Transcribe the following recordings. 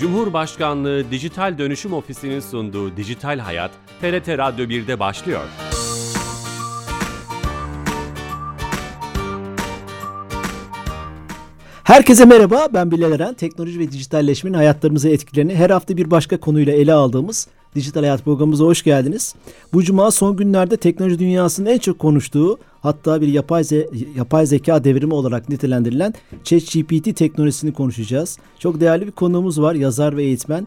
Cumhurbaşkanlığı Dijital Dönüşüm Ofisi'nin sunduğu Dijital Hayat, TRT Radyo 1'de başlıyor. Herkese merhaba, ben Bilal Eren. Teknoloji ve dijitalleşmenin hayatlarımıza etkilerini her hafta bir başka konuyla ele aldığımız Dijital Hayat programımıza hoş geldiniz. Bu cuma son günlerde teknoloji dünyasının en çok konuştuğu hatta bir yapay, ze yapay zeka devrimi olarak nitelendirilen ChatGPT teknolojisini konuşacağız. Çok değerli bir konuğumuz var, yazar ve eğitmen.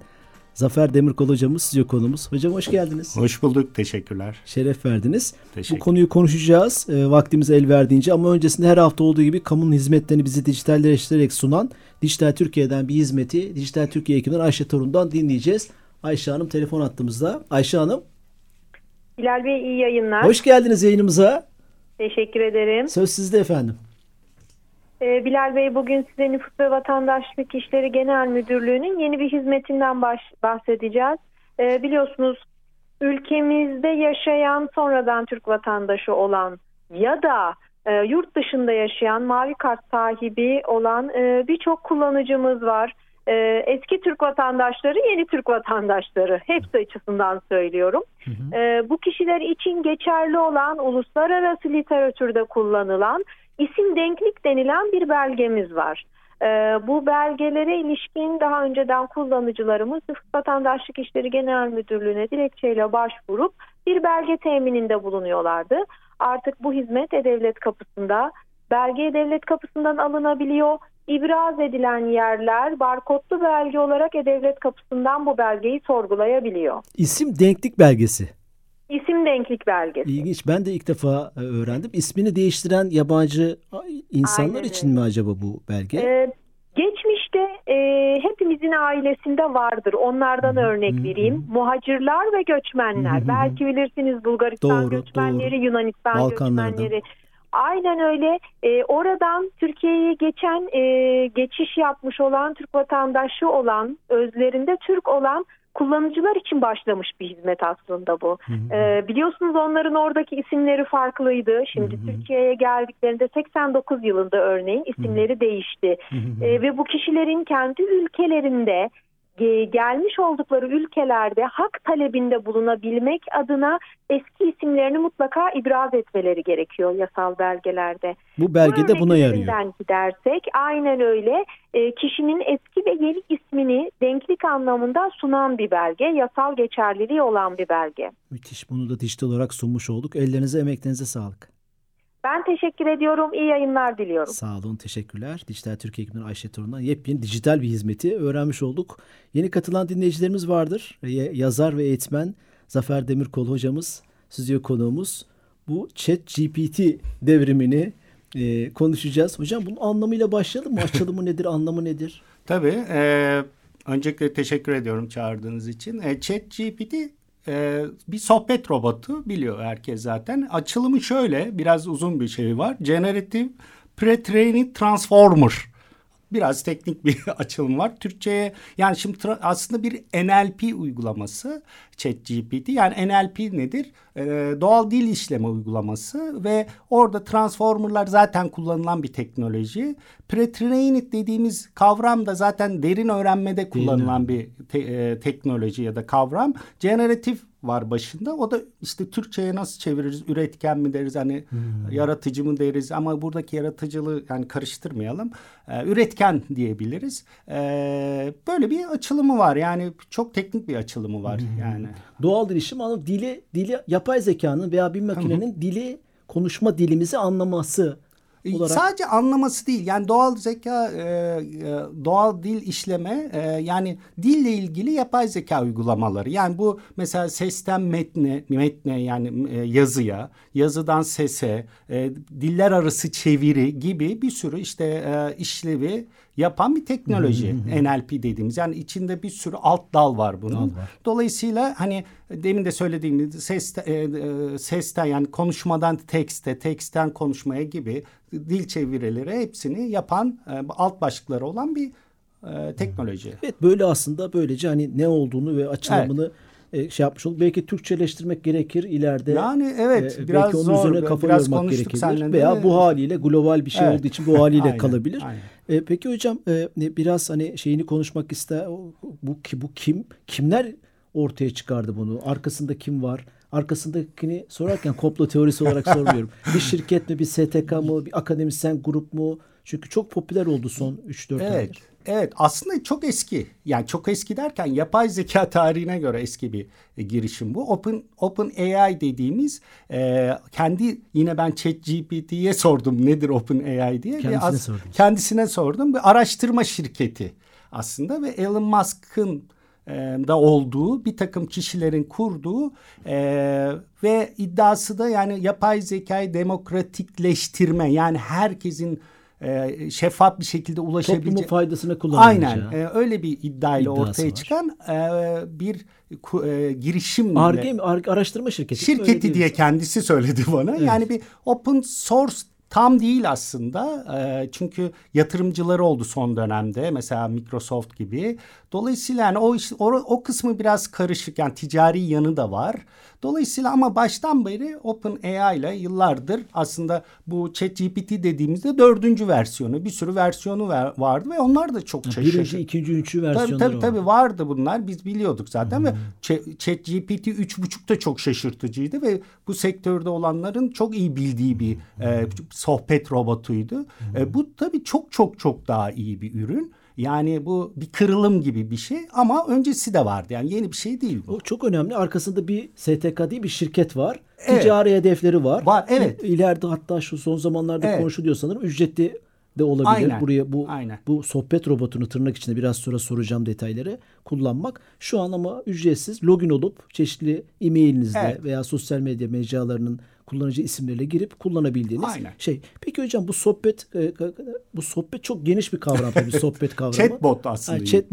Zafer Demirkol hocamız stüdyo konumuz. Hocam hoş geldiniz. Hoş bulduk. Teşekkürler. Şeref verdiniz. Teşekkür. Bu konuyu konuşacağız e, vaktimiz el verdiğince ama öncesinde her hafta olduğu gibi kamunun hizmetlerini bizi dijitalleştirerek sunan Dijital Türkiye'den bir hizmeti Dijital Türkiye ekibinden Ayşe Torun'dan dinleyeceğiz. Ayşe Hanım telefon attığımızda. Ayşe Hanım. Bilal Bey iyi yayınlar. Hoş geldiniz yayınımıza. Teşekkür ederim. Söz sizde efendim. Ee, Bilal Bey bugün size Nüfus ve Vatandaşlık İşleri Genel Müdürlüğü'nün yeni bir hizmetinden bahsedeceğiz. Ee, biliyorsunuz ülkemizde yaşayan sonradan Türk vatandaşı olan ya da e, yurt dışında yaşayan mavi kart sahibi olan e, birçok kullanıcımız var. E, eski Türk vatandaşları, yeni Türk vatandaşları hepsi açısından söylüyorum. Hı hı. E, bu kişiler için geçerli olan uluslararası literatürde kullanılan isim denklik denilen bir belgemiz var. E, bu belgelere ilişkin daha önceden kullanıcılarımız Vatandaşlık İşleri Genel Müdürlüğü'ne dilekçeyle başvurup bir belge temininde bulunuyorlardı. Artık bu hizmet E-Devlet kapısında belge devlet kapısından alınabiliyor ibraz edilen yerler barkodlu belge olarak E-Devlet kapısından bu belgeyi sorgulayabiliyor. İsim denklik belgesi. İsim denklik belgesi. İlginç. Ben de ilk defa e, öğrendim. İsmini değiştiren yabancı insanlar Aynen. için mi acaba bu belge? Ee, geçmişte e, hepimizin ailesinde vardır. Onlardan hmm, örnek vereyim. Hmm. Muhacirler ve göçmenler. Hmm, Belki bilirsiniz Bulgaristan doğru, göçmenleri, doğru. Yunanistan göçmenleri. Aynen öyle. E, oradan Türkiye'ye geçen e, geçiş yapmış olan Türk vatandaşı olan özlerinde Türk olan kullanıcılar için başlamış bir hizmet aslında bu. Hı hı. E, biliyorsunuz onların oradaki isimleri farklıydı. Şimdi Türkiye'ye geldiklerinde 89 yılında örneğin isimleri hı hı. değişti. Hı hı. E, ve bu kişilerin kendi ülkelerinde gelmiş oldukları ülkelerde hak talebinde bulunabilmek adına eski isimlerini mutlaka ibraz etmeleri gerekiyor yasal belgelerde. Bu belge de buna yarıyor. gidersek aynen öyle e, kişinin eski ve yeni ismini denklik anlamında sunan bir belge, yasal geçerliliği olan bir belge. Müthiş bunu da dijital olarak sunmuş olduk. Ellerinize emeklerinize sağlık. Ben teşekkür ediyorum. İyi yayınlar diliyorum. Sağ olun. Teşekkürler. Dijital Türkiye ekibinden Ayşe Torun'dan yepyeni dijital bir hizmeti öğrenmiş olduk. Yeni katılan dinleyicilerimiz vardır. Yazar ve eğitmen Zafer Demirkol hocamız, stüdyo konuğumuz. Bu chat GPT devrimini e, konuşacağız. Hocam bunun anlamıyla başlayalım mı? Açılımı nedir, anlamı nedir? Tabii. E, öncelikle teşekkür ediyorum çağırdığınız için. E, chat GPT e, bir sohbet robotu biliyor herkes zaten. Açılımı şöyle biraz uzun bir şey var. Generative Pre-Trained Transformer biraz teknik bir açılım var. Türkçe'ye yani şimdi aslında bir NLP uygulaması ChatGPT. Yani NLP nedir? Ee, doğal dil işleme uygulaması ve orada transformerlar zaten kullanılan bir teknoloji. Pre-trained dediğimiz kavram da zaten derin öğrenmede kullanılan bir te- e, teknoloji ya da kavram. Generatif var başında. O da işte Türkçe'ye nasıl çeviririz? Üretken mi deriz? Hani hmm. yaratıcı mı deriz? Ama buradaki yaratıcılığı yani karıştırmayalım. Ee, üretken diyebiliriz. Ee, böyle bir açılımı var. Yani çok teknik bir açılımı var hmm. yani. Doğal dilişim ama dili dili yapay zekanın veya bir makinenin dili konuşma dilimizi anlaması olarak... Sadece anlaması değil yani doğal zeka e, e, doğal dil işleme e, yani dille ilgili yapay zeka uygulamaları. Yani bu mesela sesten metne metne yani e, yazıya yazıdan sese e, diller arası çeviri gibi bir sürü işte e, işlevi yapan bir teknoloji NLP dediğimiz. Yani içinde bir sürü alt dal var bunun. Dal var. Dolayısıyla hani demin de söylediğim ses, e, e, sesten yani konuşmadan tekste, teksten konuşmaya gibi dil çevirileri hepsini yapan e, alt başlıkları olan bir e, teknoloji. Evet böyle aslında böylece hani ne olduğunu ve açılımını evet e, şey yapmış olduk. Belki Türkçeleştirmek gerekir ileride. Yani evet e, biraz belki onun zor. üzerine kafa biraz yormak de. Veya bu haliyle global bir şey Evet. olduğu için bu haliyle Aynen, kalabilir. aynen. E, peki hocam e, biraz hani şeyini konuşmak ister. Bu ki bu kim? Kimler ortaya çıkardı bunu? Arkasında kim var? Arkasındakini sorarken komplo teorisi olarak sormuyorum. Bir şirket mi, bir STK mı, bir akademisyen grup mu? Çünkü çok popüler oldu son 3-4 Evet. aydır. Evet aslında çok eski. Yani çok eski derken yapay zeka tarihine göre eski bir e, girişim bu. Open Open AI dediğimiz e, kendi yine ben ChatGPT'ye sordum nedir Open AI diye. Kendisine sordunuz. Kendisine sordum. Bir araştırma şirketi aslında ve Elon Musk'ın e, da olduğu bir takım kişilerin kurduğu e, ve iddiası da yani yapay zekayı demokratikleştirme yani herkesin e, şeffaf bir şekilde Toplumun ulaşabileceği faydasına kullanılacağı. Aynen e, öyle bir iddiayla İddiası ortaya var. çıkan e, bir ku- e, girişimle Arge araştırma şirketi. Şirketi diye kendisi söyledi bana. Yani bir open source tam değil aslında. E, çünkü yatırımcıları oldu son dönemde. Mesela Microsoft gibi. Dolayısıyla yani o, iş- o, o kısmı biraz karışık. Yani ticari yanı da var. Dolayısıyla ama baştan beri OpenAI ile yıllardır aslında bu ChatGPT dediğimizde dördüncü versiyonu. Bir sürü versiyonu ver- vardı ve onlar da çok şaşırtıcı. Birinci, ikinci, üçüncü Tabii versiyonları tabii, var. tabii vardı bunlar. Biz biliyorduk zaten ve Ç- ChatGPT 3.5 da çok şaşırtıcıydı ve bu sektörde olanların çok iyi bildiği bir e, sohbet robotuydu. E, bu tabii çok çok çok daha iyi bir ürün. Yani bu bir kırılım gibi bir şey ama öncesi de vardı. Yani yeni bir şey değil bu. O çok önemli. Arkasında bir STK değil bir şirket var. Evet. Ticari hedefleri var. Var, evet. İleride hatta şu son zamanlarda Evet. konuşuluyor sanırım. Ücretli de olabilir. Aynen, Buraya bu aynen. bu sohbet robotunu tırnak içinde biraz sonra soracağım detayları kullanmak. Şu an ama ücretsiz login olup çeşitli e-mailinizde Evet. veya sosyal medya mecralarının kullanıcı isimleriyle girip kullanabildiğiniz Aynen. şey. Peki hocam bu sohbet e, bu sohbet çok geniş bir kavram tabii sohbet kavramı. Chatbot aslında. Ha, chat?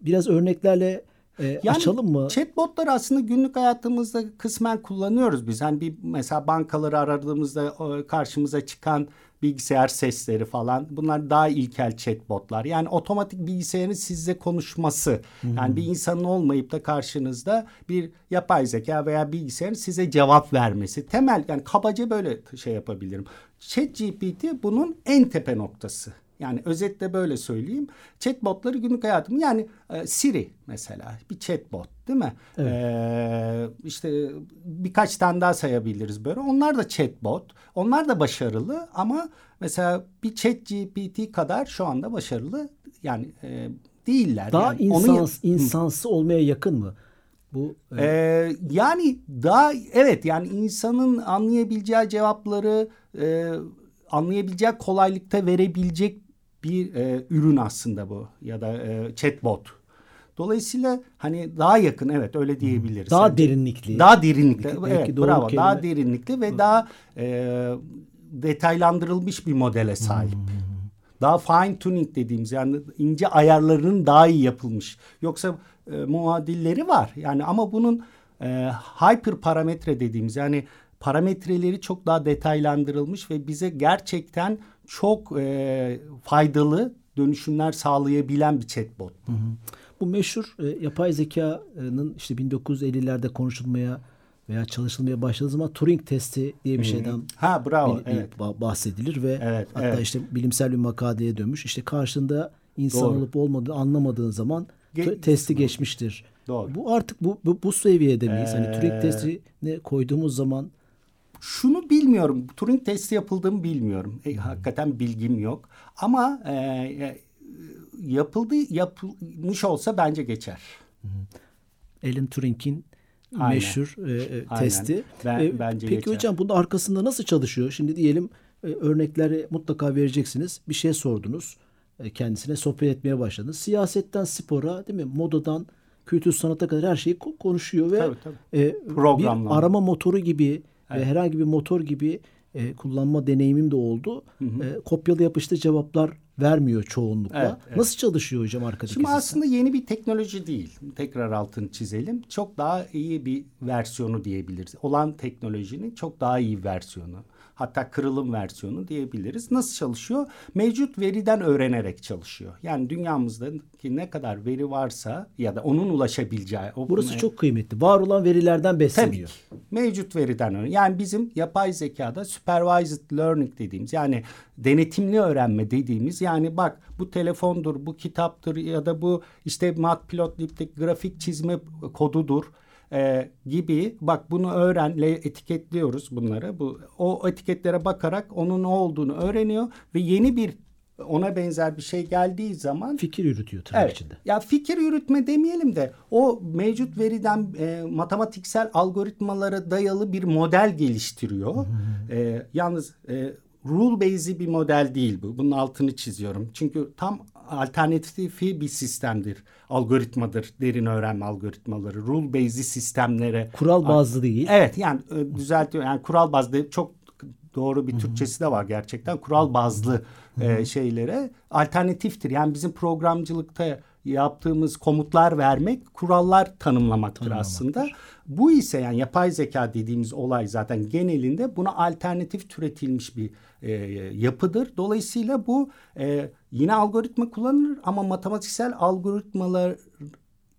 Biraz örneklerle e, Yani açalım mı? Chatbotları aslında günlük hayatımızda kısmen kullanıyoruz biz. Hani bir mesela bankaları aradığımızda karşımıza çıkan bilgisayar sesleri falan bunlar daha ilkel chatbotlar. Yani otomatik bilgisayarın sizle konuşması. Yani bir insanın olmayıp da karşınızda bir yapay zeka veya bilgisayarın size cevap vermesi. Temel yani kabaca böyle şey yapabilirim. ChatGPT bunun en tepe noktası. Yani özetle böyle söyleyeyim. Chatbotları günlük hayatım yani e, Siri mesela bir chatbot değil mi? Ee, işte birkaç tane daha sayabiliriz böyle. Onlar da chatbot. Onlar da başarılı ama mesela bir ChatGPT kadar şu anda başarılı yani e, değiller. Daha yani onu- insans, insansı olmaya yakın mı? Bu e, ee, yani daha evet yani insanın anlayabileceği cevapları e, anlayabileceği kolaylıkta verebilecek bir e, ürün aslında bu ya da e, chatbot. Dolayısıyla hani daha yakın evet öyle diyebiliriz. daha Bence. derinlikli. Daha derinlikli. Belki evet doğru bravo. Daha kelime. derinlikli ve daha e, detaylandırılmış bir modele sahip. Daha fine tuning dediğimiz yani ince ayarlarının daha iyi yapılmış. Yoksa e, muadilleri var. Yani ama bunun e, hyper parametre dediğimiz yani parametreleri çok daha detaylandırılmış ve bize gerçekten çok e, faydalı dönüşümler sağlayabilen bir chatbot. Bu meşhur e, yapay zekanın işte 1950'lerde konuşulmaya veya çalışılmaya başladığı zaman Turing testi diye bir şeyden Ha bravo. bil- evet. ba- bahsedilir ve Evet, hatta evet. işte bilimsel bir makaleye dönmüş. İşte karşında insan Doğru. olup olmadığını anlamadığın zaman Ge- te- testi geçmiştir. Doğru. Bu artık bu, bu, bu seviyede miyiz? Hani Turing Ee, testini koyduğumuz zaman Şunu bilmiyorum. Turing testi yapıldığını bilmiyorum. E, hakikaten bilgim yok. Ama e, e, yapıldı yapılmış olsa bence geçer. Alan Turing'in Aynen. meşhur e, e, Aynen. testi. Ben- E, bence Peki geçer. hocam bunun arkasında nasıl çalışıyor? Şimdi diyelim e, örnekleri mutlaka vereceksiniz. Bir şey sordunuz. E, kendisine sohbet etmeye başladınız. Siyasetten spora, değil mi? Modadan kültür sanata kadar her şeyi ko- konuşuyor ve Tabii, tabii. e, bir arama motoru gibi ve herhangi bir motor gibi e, kullanma deneyimim de oldu. E, kopyalı yapıştı cevaplar vermiyor çoğunlukla. Evet, evet. Nasıl çalışıyor hocam arkadaki Şimdi sistem? aslında yeni bir teknoloji değil. Tekrar altını çizelim. Çok daha iyi bir versiyonu diyebiliriz. Olan teknolojinin çok daha iyi versiyonu. Hatta kırılım versiyonu diyebiliriz. Nasıl çalışıyor? Mevcut veriden öğrenerek çalışıyor. Yani dünyamızdaki ne kadar veri varsa ya da onun ulaşabileceği. O Burası çok kıymetli. Var olan verilerden Tabii besleniyor. ki. Mevcut veriden öğren. Yani bizim yapay zekada supervised learning dediğimiz yani denetimli öğrenme dediğimiz yani bak bu telefondur, bu kitaptır ya da bu işte Matplotlib'deki grafik çizme kodudur e, gibi bak bunu öğrenle etiketliyoruz bunları. Bu o etiketlere bakarak onun ne olduğunu öğreniyor ve yeni bir ona benzer bir şey geldiği zaman Fikir yürütüyor tırnak Evet. içinde. Ya fikir yürütme demeyelim de o mevcut veriden e, matematiksel algoritmalara dayalı bir model geliştiriyor. E, yalnız e, rule based'i bir model değil bu. Bunun altını çiziyorum. Çünkü tam alternatifi bir sistemdir. Algoritmadır. Derin öğrenme algoritmaları. Rule based'i sistemlere Kural bazlı değil. Evet yani e, düzeltiyor. Yani kural bazlı çok doğru bir Türkçesi de var gerçekten. Kural bazlı e, şeylere alternatiftir. Yani bizim programcılıkta yaptığımız komutlar vermek kurallar tanımlamaktır aslında. Bu ise yani yapay zeka dediğimiz olay zaten genelinde buna alternatif türetilmiş bir e, yapıdır. Dolayısıyla bu e, yine algoritma kullanılır ama matematiksel algoritmalar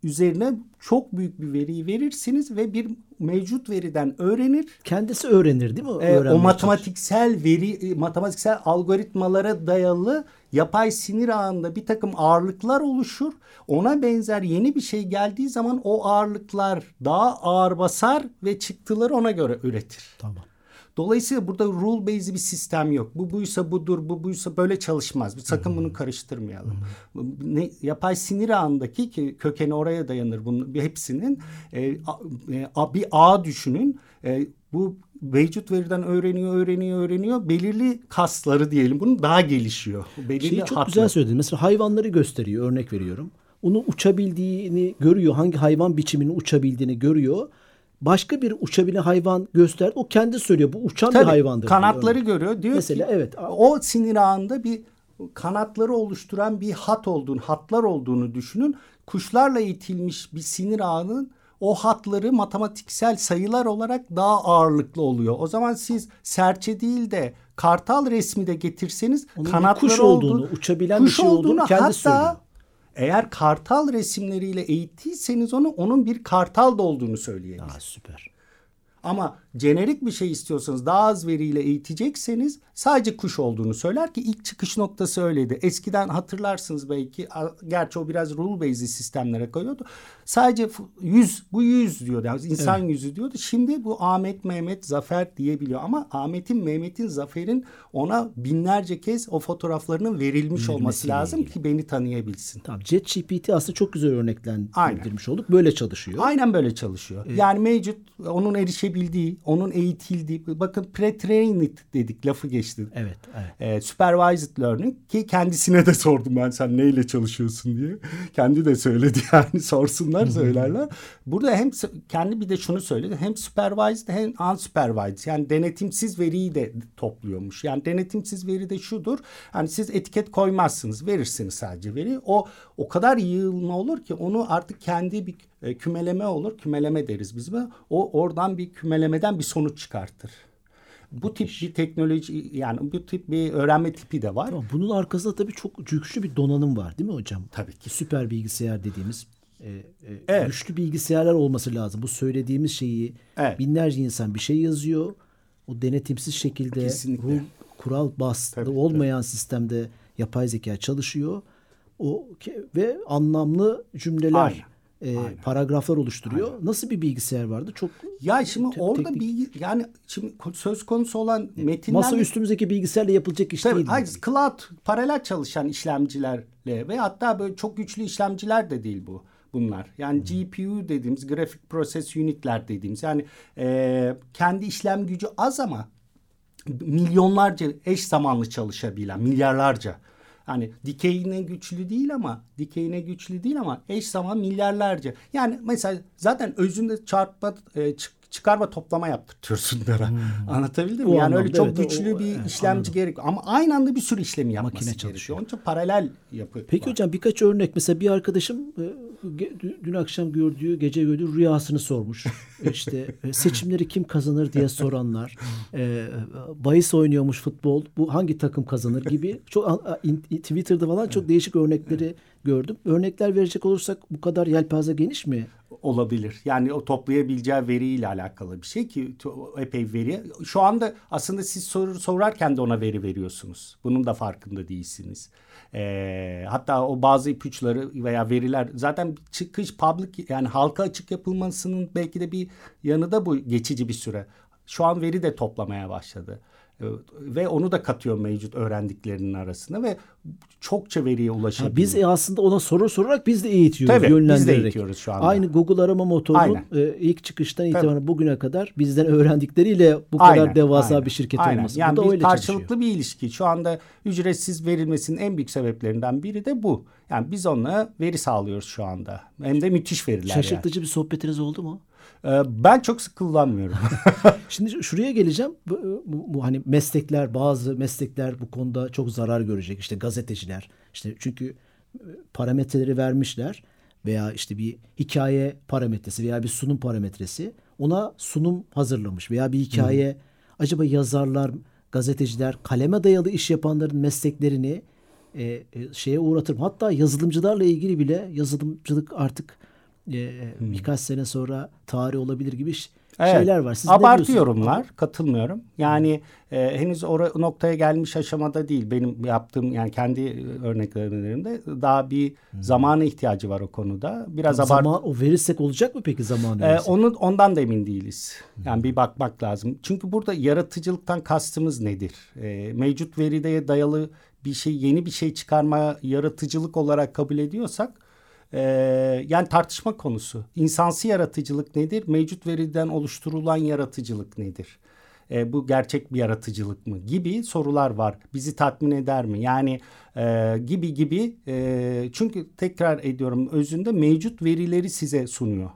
üzerine çok büyük bir veriyi verirsiniz ve bir mevcut veriden öğrenir. Kendisi öğrenir değil mi? Ee, o matematiksel veri, e, matematiksel algoritmalara dayalı yapay sinir ağında bir takım ağırlıklar oluşur. Ona benzer yeni bir şey geldiği zaman o ağırlıklar daha ağır basar ve çıktıları ona göre üretir. Tamam. Dolayısıyla burada rule based bir sistem yok. Bu buysa budur, bu buysa böyle çalışmaz. Sakın bunu karıştırmayalım. Ne, yapay sinir ağındaki ki kökeni oraya dayanır bunun hepsinin e, a- e, bir ağ düşünün. E, bu mevcut veriden öğreniyor, öğreniyor, öğreniyor. Belirli kasları diyelim bunun daha gelişiyor. Belirli Şeyi çok hatlar. güzel söyledin. Mesela hayvanları gösteriyor. Örnek veriyorum. Onun uçabildiğini görüyor. Hangi hayvan biçiminin uçabildiğini görüyor. Başka bir uçabilen hayvan göster. O kendi söylüyor. Bu uçan bir Tabii, hayvandır. diyor. Kanatları Örnek. görüyor. Diyor Mesela ki evet. o sinir ağında bir kanatları oluşturan bir hat olduğunu, hatlar olduğunu düşünün. Kuşlarla eğitilmiş bir sinir ağının o hatları matematiksel sayılar olarak daha ağırlıklı oluyor. O zaman siz serçe değil de kartal resmi de getirseniz Onun bir kanatları kuş olduğunu, olduğunu, uçabilen bir şey olduğunu kendi hatta söylüyor. Eğer kartal resimleriyle eğittiyseniz onu onun bir kartal da olduğunu söyleyebilirsiniz. Aa, süper. Ama jenerik bir şey istiyorsanız daha az veriyle eğitecekseniz sadece kuş olduğunu söyler ki ilk çıkış noktası öyleydi. Eskiden hatırlarsınız belki gerçi o biraz rule based sistemlere koyuyordu. Sadece yüz bu yüz diyordu. Yani insan yüzü diyordu. Şimdi bu Ahmet, Mehmet, Zafer diyebiliyor. Ama Ahmet'in, Mehmet'in, Zafer'in ona binlerce kez o fotoğraflarının verilmiş olması lazım ilgili. ki beni tanıyabilsin. Tamam. ChatGPT aslında çok güzel örneklendirmiş Aynen. olduk. Böyle çalışıyor. Aynen böyle çalışıyor. Yani mevcut onun erişebildiği, onun eğitildiği bakın pre-trained dedik lafı geçti. Evet, evet. Ee, supervised learning ki kendisine de sordum ben sen neyle çalışıyorsun diye. Kendi de söyledi yani sorsunlar söylerler. Burada hem kendi bir de şunu söyledi hem supervised hem unsupervised yani denetimsiz veriyi de topluyormuş. Yani denetimsiz veri de şudur. Hani siz etiket koymazsınız verirsiniz sadece veri. O o kadar yığılma olur ki onu artık kendi bir e, kümeleme olur. Kümeleme deriz biz. O oradan bir kümelemeden bir sonuç çıkartır. Bu tip bir teknoloji yani bu tip bir öğrenme tipi de var. Tamam, bunun arkasında tabii çok güçlü bir donanım var değil mi hocam? Tabii ki. Süper bilgisayar dediğimiz e, e, Evet. güçlü bilgisayarlar olması lazım. Bu söylediğimiz şeyi Evet. binlerce insan bir şey yazıyor. O denetimsiz şekilde Kesinlikle. rul- kural bastı Tabii, olmayan sistemde yapay zeka çalışıyor. O ve anlamlı cümleler, Aynen, e, aynen. paragraflar oluşturuyor. Nasıl bir bilgisayar vardı? Çok Ya şimdi Te- orada teknik- bir yani şimdi söz konusu olan metinler masa üstümüzdeki bilgisayarla yapılacak iş Tabii, değil. hayır, cloud paralel çalışan işlemcilerle ve hatta böyle çok güçlü işlemciler de değil bu bunlar. Yani GPU dediğimiz grafik proses unitler dediğimiz yani e, kendi işlem gücü az ama milyonlarca eş zamanlı çalışabilen milyarlarca hani dikeyine güçlü değil ama dikeyine güçlü değil ama eş zaman milyarlarca. Yani mesela zaten özünde çarpma e, çık- çıkarma toplama yaptırtıyorsun Dara. Hmm. Anlatabildim mi? Yani öyle çok evet, güçlü o- bir evet, işlemci anladım. gerek ama aynı anda bir sürü işlemi yapması Makine gerekiyor. çalışıyor. Onun için paralel yapı Peki var. hocam birkaç örnek mesela bir arkadaşım e, dün akşam gördüğü gece gördüğü rüyasını sormuş. İşte e, seçimleri kim kazanır diye soranlar. E, bahis oynuyormuş futbol. Bu hangi takım kazanır gibi çok Twitter'da falan çok değişik örnekleri gördüm. Örnekler verecek olursak bu kadar yelpaze geniş mi? olabilir. Yani o toplayabileceği veriyle alakalı bir şey ki epey veri. Şu anda aslında siz soru sorarken de ona veri veriyorsunuz. Bunun da farkında değilsiniz. Ee, hatta o bazı ipuçları veya veriler zaten çıkış public yani halka açık yapılmasının belki de bir yanı da bu geçici bir süre. Şu an veri de toplamaya başladı. Ve onu da katıyor mevcut öğrendiklerinin arasına ve çokça veriye ulaşabiliyor. biz e, aslında ona soru sorarak biz de eğitiyoruz, Tabii, biz de yönlendirerek. eğitiyoruz şu anda. Aynı Google arama motorunun e, ilk çıkıştan itibaren bugüne kadar bizden öğrendikleriyle bu kadar Aynen, devasa aynen, bir şirket aynen. olması. Yani bu da bir öyle karşılıklı çalışıyor. bir ilişki. Şu anda ücretsiz verilmesinin en büyük sebeplerinden biri de bu. Yani biz onunla veri sağlıyoruz şu anda. Hem de müthiş veriler yani. Şaşırtıcı bir sohbetiniz oldu mu? Ee, ben çok sık kullanmıyorum. Şimdi şu- şuraya geleceğim. Bu, bu, bu hani meslekler, bazı meslekler bu konuda çok zarar görecek. İşte gazeteciler. İşte çünkü e, parametreleri vermişler veya işte bir hikaye parametresi veya bir sunum parametresi ona sunum hazırlamış veya bir hikaye acaba yazarlar, gazeteciler, kaleme dayalı iş yapanların mesleklerini e, e, şeye uğratır mı? Hatta yazılımcılarla ilgili bile yazılımcılık artık e, birkaç sene sonra tarih olabilir gibi Evet, şeyler var. Siz Abartı yorumlar, katılmıyorum. Yani e, henüz o noktaya gelmiş aşamada değil. Benim yaptığım yani kendi örneklerimde daha bir zamana ihtiyacı var o konuda. Biraz abart Zaman, o verirsek olacak mı peki zamanı? Ee, verirsek? onu ondan da emin değiliz. Yani bir bakmak lazım. Çünkü burada yaratıcılıktan kastımız nedir? Ee, mevcut veride dayalı bir şey, yeni bir şey çıkarma yaratıcılık olarak kabul ediyorsak, e, yani tartışma konusu. İnsansı yaratıcılık nedir? Mevcut veriden oluşturulan yaratıcılık nedir? E, bu gerçek bir yaratıcılık mı gibi sorular var. Bizi tatmin eder mi? Yani e, gibi gibi. E, çünkü tekrar ediyorum özünde mevcut verileri size sunuyor.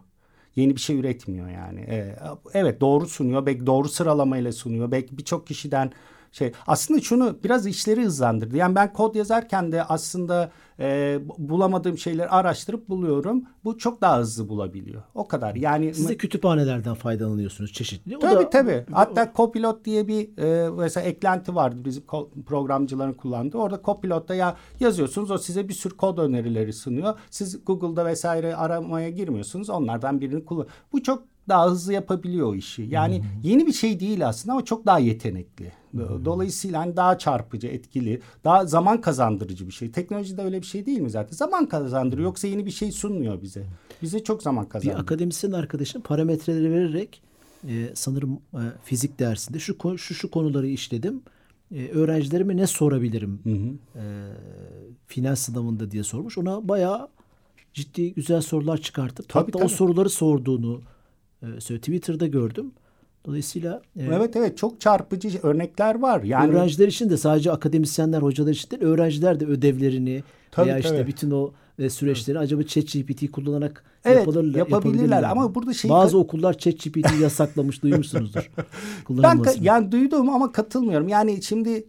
Yeni bir şey üretmiyor yani. E, evet doğru sunuyor. Belki doğru sıralamayla sunuyor. Belki birçok kişiden şey aslında şunu biraz işleri hızlandırdı. Yani ben kod yazarken de aslında e, bulamadığım şeyleri araştırıp buluyorum. Bu çok daha hızlı bulabiliyor. O kadar. Yani Siz de kütüphanelerden faydalanıyorsunuz çeşitli. O Tabii da, tabii. Hatta Copilot diye bir e, mesela eklenti vardı bizim programcıların kullandığı. Orada Copilot'ta ya yazıyorsunuz o size bir sürü kod önerileri sunuyor. Siz Google'da vesaire aramaya girmiyorsunuz. Onlardan birini kullan. Bu çok daha hızlı yapabiliyor o işi. Yani yeni bir şey değil aslında ama çok daha yetenekli. Dolayısıyla hani daha çarpıcı, etkili, daha zaman kazandırıcı bir şey. Teknolojide öyle bir şey değil mi zaten? Zaman kazandırıyor yoksa yeni bir şey sunmuyor bize. Bize çok zaman bir kazandırıyor. akademisyen arkadaşım parametreleri vererek e, sanırım e, fizik dersinde şu şu şu konuları işledim. E, öğrencilerime ne sorabilirim e, final sınavında diye sormuş. Ona bayağı ciddi güzel sorular çıkartıp Tabii, hatta o tabii. soruları sorduğunu Twitter'da gördüm. Dolayısıyla e, Evet evet çok çarpıcı örnekler var. Yani öğrenciler için de sadece akademisyenler, hocalar için değil, öğrenciler de ödevlerini Tabii, veya işte tabii. bütün o e, süreçleri acaba ChatGPT kullanarak Evet, yapabilirler mi? ama burada şey- bazı okullar ChatGPT yasaklamış duymuşsunuzdur. ben yani duydum ama katılmıyorum. Yani şimdi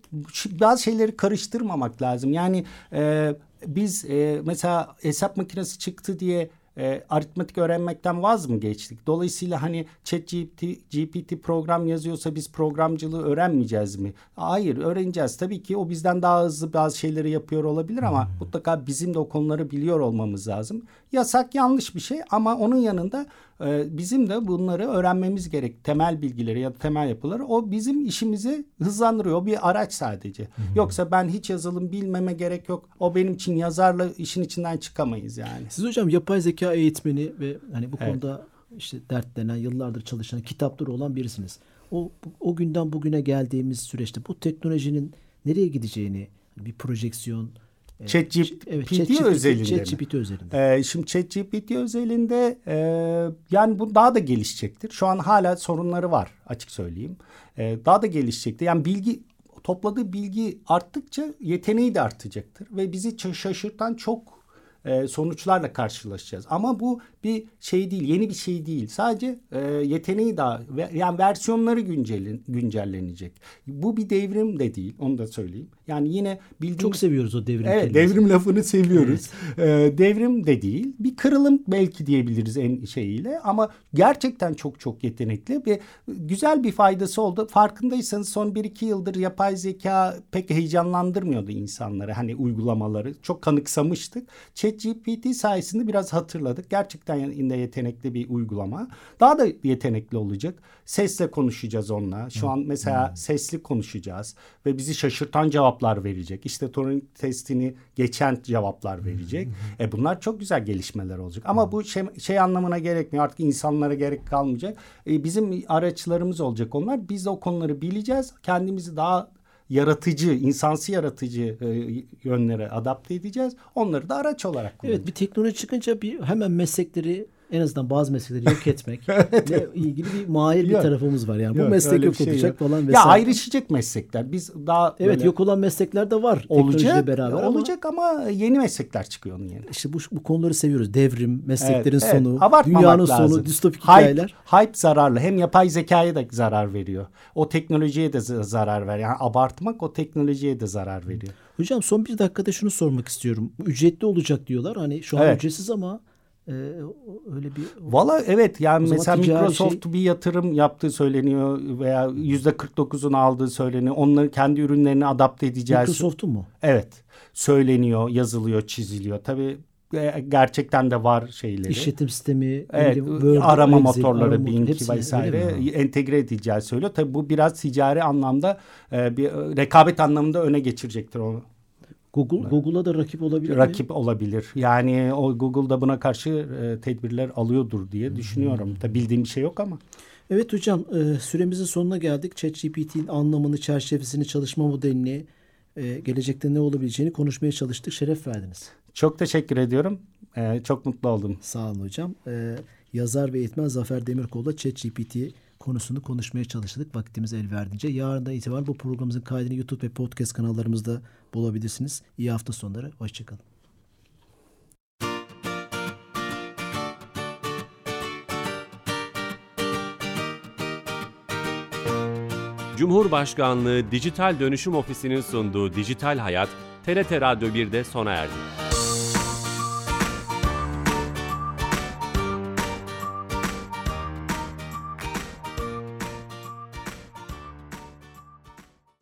bazı şeyleri karıştırmamak lazım. Yani e, biz e, mesela hesap makinesi çıktı diye e, aritmetik öğrenmekten vaz mı geçtik? Dolayısıyla hani ChatGPT GPT program yazıyorsa biz programcılığı öğrenmeyeceğiz mi? Hayır öğreneceğiz. Tabii ki o bizden daha hızlı bazı şeyleri yapıyor olabilir ama mutlaka bizim de o konuları biliyor olmamız lazım. Yasak yanlış bir şey ama onun yanında e, bizim de bunları öğrenmemiz gerek. Temel bilgileri ya da temel yapıları o bizim işimizi hızlandırıyor. O bir araç sadece. Yoksa ben hiç yazılım bilmeme gerek yok. O benim için yazarla işin içinden çıkamayız yani. Siz hocam yapay zeka eğitmeni ve hani bu Evet. konuda işte dertlenen, yıllardır çalışan, kitapları olan birisiniz. O o günden bugüne geldiğimiz süreçte bu teknolojinin nereye gideceğini bir projeksiyon ChatGPT evet, özelinde? ChatGPT özelinde. Ee, şimdi ChatGPT özelinde e, yani bu daha da gelişecektir. Şu an hala sorunları var açık söyleyeyim. E, daha da gelişecektir. Yani bilgi topladığı bilgi arttıkça yeteneği de artacaktır ve bizi şaşırtan çok e, sonuçlarla karşılaşacağız. Ama bu bir şey değil, yeni bir şey değil. Sadece e, yeteneği daha yani versiyonları güncellenecek. Bu bir devrim de değil, onu da söyleyeyim. Yani yine bildiğimiz... Çok seviyoruz o devrim Evet, kelimesi. devrim lafını seviyoruz. Evet. E, devrim de değil, bir kırılım belki diyebiliriz en şeyiyle ama gerçekten çok çok yetenekli ve güzel bir faydası oldu. Farkındaysanız son 1-2 yıldır yapay zeka pek heyecanlandırmıyordu insanları. Hani uygulamaları çok kanıksamıştık. ChatGPT sayesinde biraz hatırladık. Gerçekten yine yetenekli bir uygulama. Daha da yetenekli olacak. Sesle konuşacağız onunla. Şu an mesela hmm. sesli konuşacağız ve bizi şaşırtan cevaplar verecek. İşte Turing testini geçen cevaplar verecek. Hmm. E bunlar çok güzel gelişmeler olacak. Ama bu şey, şey anlamına gerekmiyor. Artık insanlara gerek kalmayacak. E bizim araçlarımız olacak onlar. Biz o konuları bileceğiz. Kendimizi daha yaratıcı, insansı yaratıcı e, yönlere adapte edeceğiz. Onları da araç olarak kullanacağız. Evet bir teknoloji çıkınca bir hemen meslekleri en azından bazı meslekleri yok etmek ile ilgili bir mahir bir tarafımız var. Yani yok, bu meslek yok şey olacak yok. falan vesaire. Ya ayrışacak meslekler. Biz daha Evet böyle... yok olan meslekler de var olacak, beraber olacak ama... ama yeni meslekler çıkıyor onun yerine. İşte bu, bu konuları seviyoruz. Devrim, mesleklerin evet, sonu, evet. dünyanın lazım. sonu, distopik hype, hikayeler. Hype zararlı. Hem yapay zekaya da zarar veriyor. O teknolojiye de zarar veriyor. Yani abartmak o teknolojiye de zarar veriyor. Hocam son bir dakikada şunu sormak istiyorum. Ücretli olacak diyorlar. Hani şu an evet. ücretsiz ama ee, öyle bir Valla evet yani mesela Microsoft şey... bir yatırım yaptığı söyleniyor veya yüzde 49'unu aldığı söyleniyor. Onları kendi ürünlerini adapte edeceğiz. Microsoft'un mu? Evet. Söyleniyor, yazılıyor, çiziliyor. Tabii e, gerçekten de var şeyleri. İşletim sistemi, evet, Word, arama Excel, motorları, arama Bing vesaire entegre edileceği söylüyor. Tabii bu biraz ticari anlamda e, bir rekabet anlamında öne geçirecektir onu. Google Google'a da rakip olabilir Rakip mi? olabilir. Yani o Google da buna karşı e, tedbirler alıyordur diye düşünüyorum. Tabii bildiğim bir şey yok ama. Evet hocam e, süremizin sonuna geldik. ChatGPT'nin anlamını, çerçevesini, çalışma modelini, e, gelecekte ne olabileceğini konuşmaya çalıştık. Şeref verdiniz. Çok teşekkür ediyorum. E, çok mutlu oldum. Sağ olun hocam. E, yazar ve eğitmen Zafer Demirkol'la ChatGPT konusunu konuşmaya çalıştık vaktimiz el verdiğince. Yarından itibaren bu programımızın kaydını YouTube ve podcast kanallarımızda bulabilirsiniz. İyi hafta sonları. Hoşçakalın. Cumhurbaşkanlığı Dijital Dönüşüm Ofisi'nin sunduğu Dijital Hayat, TRT Radyo 1'de sona erdi.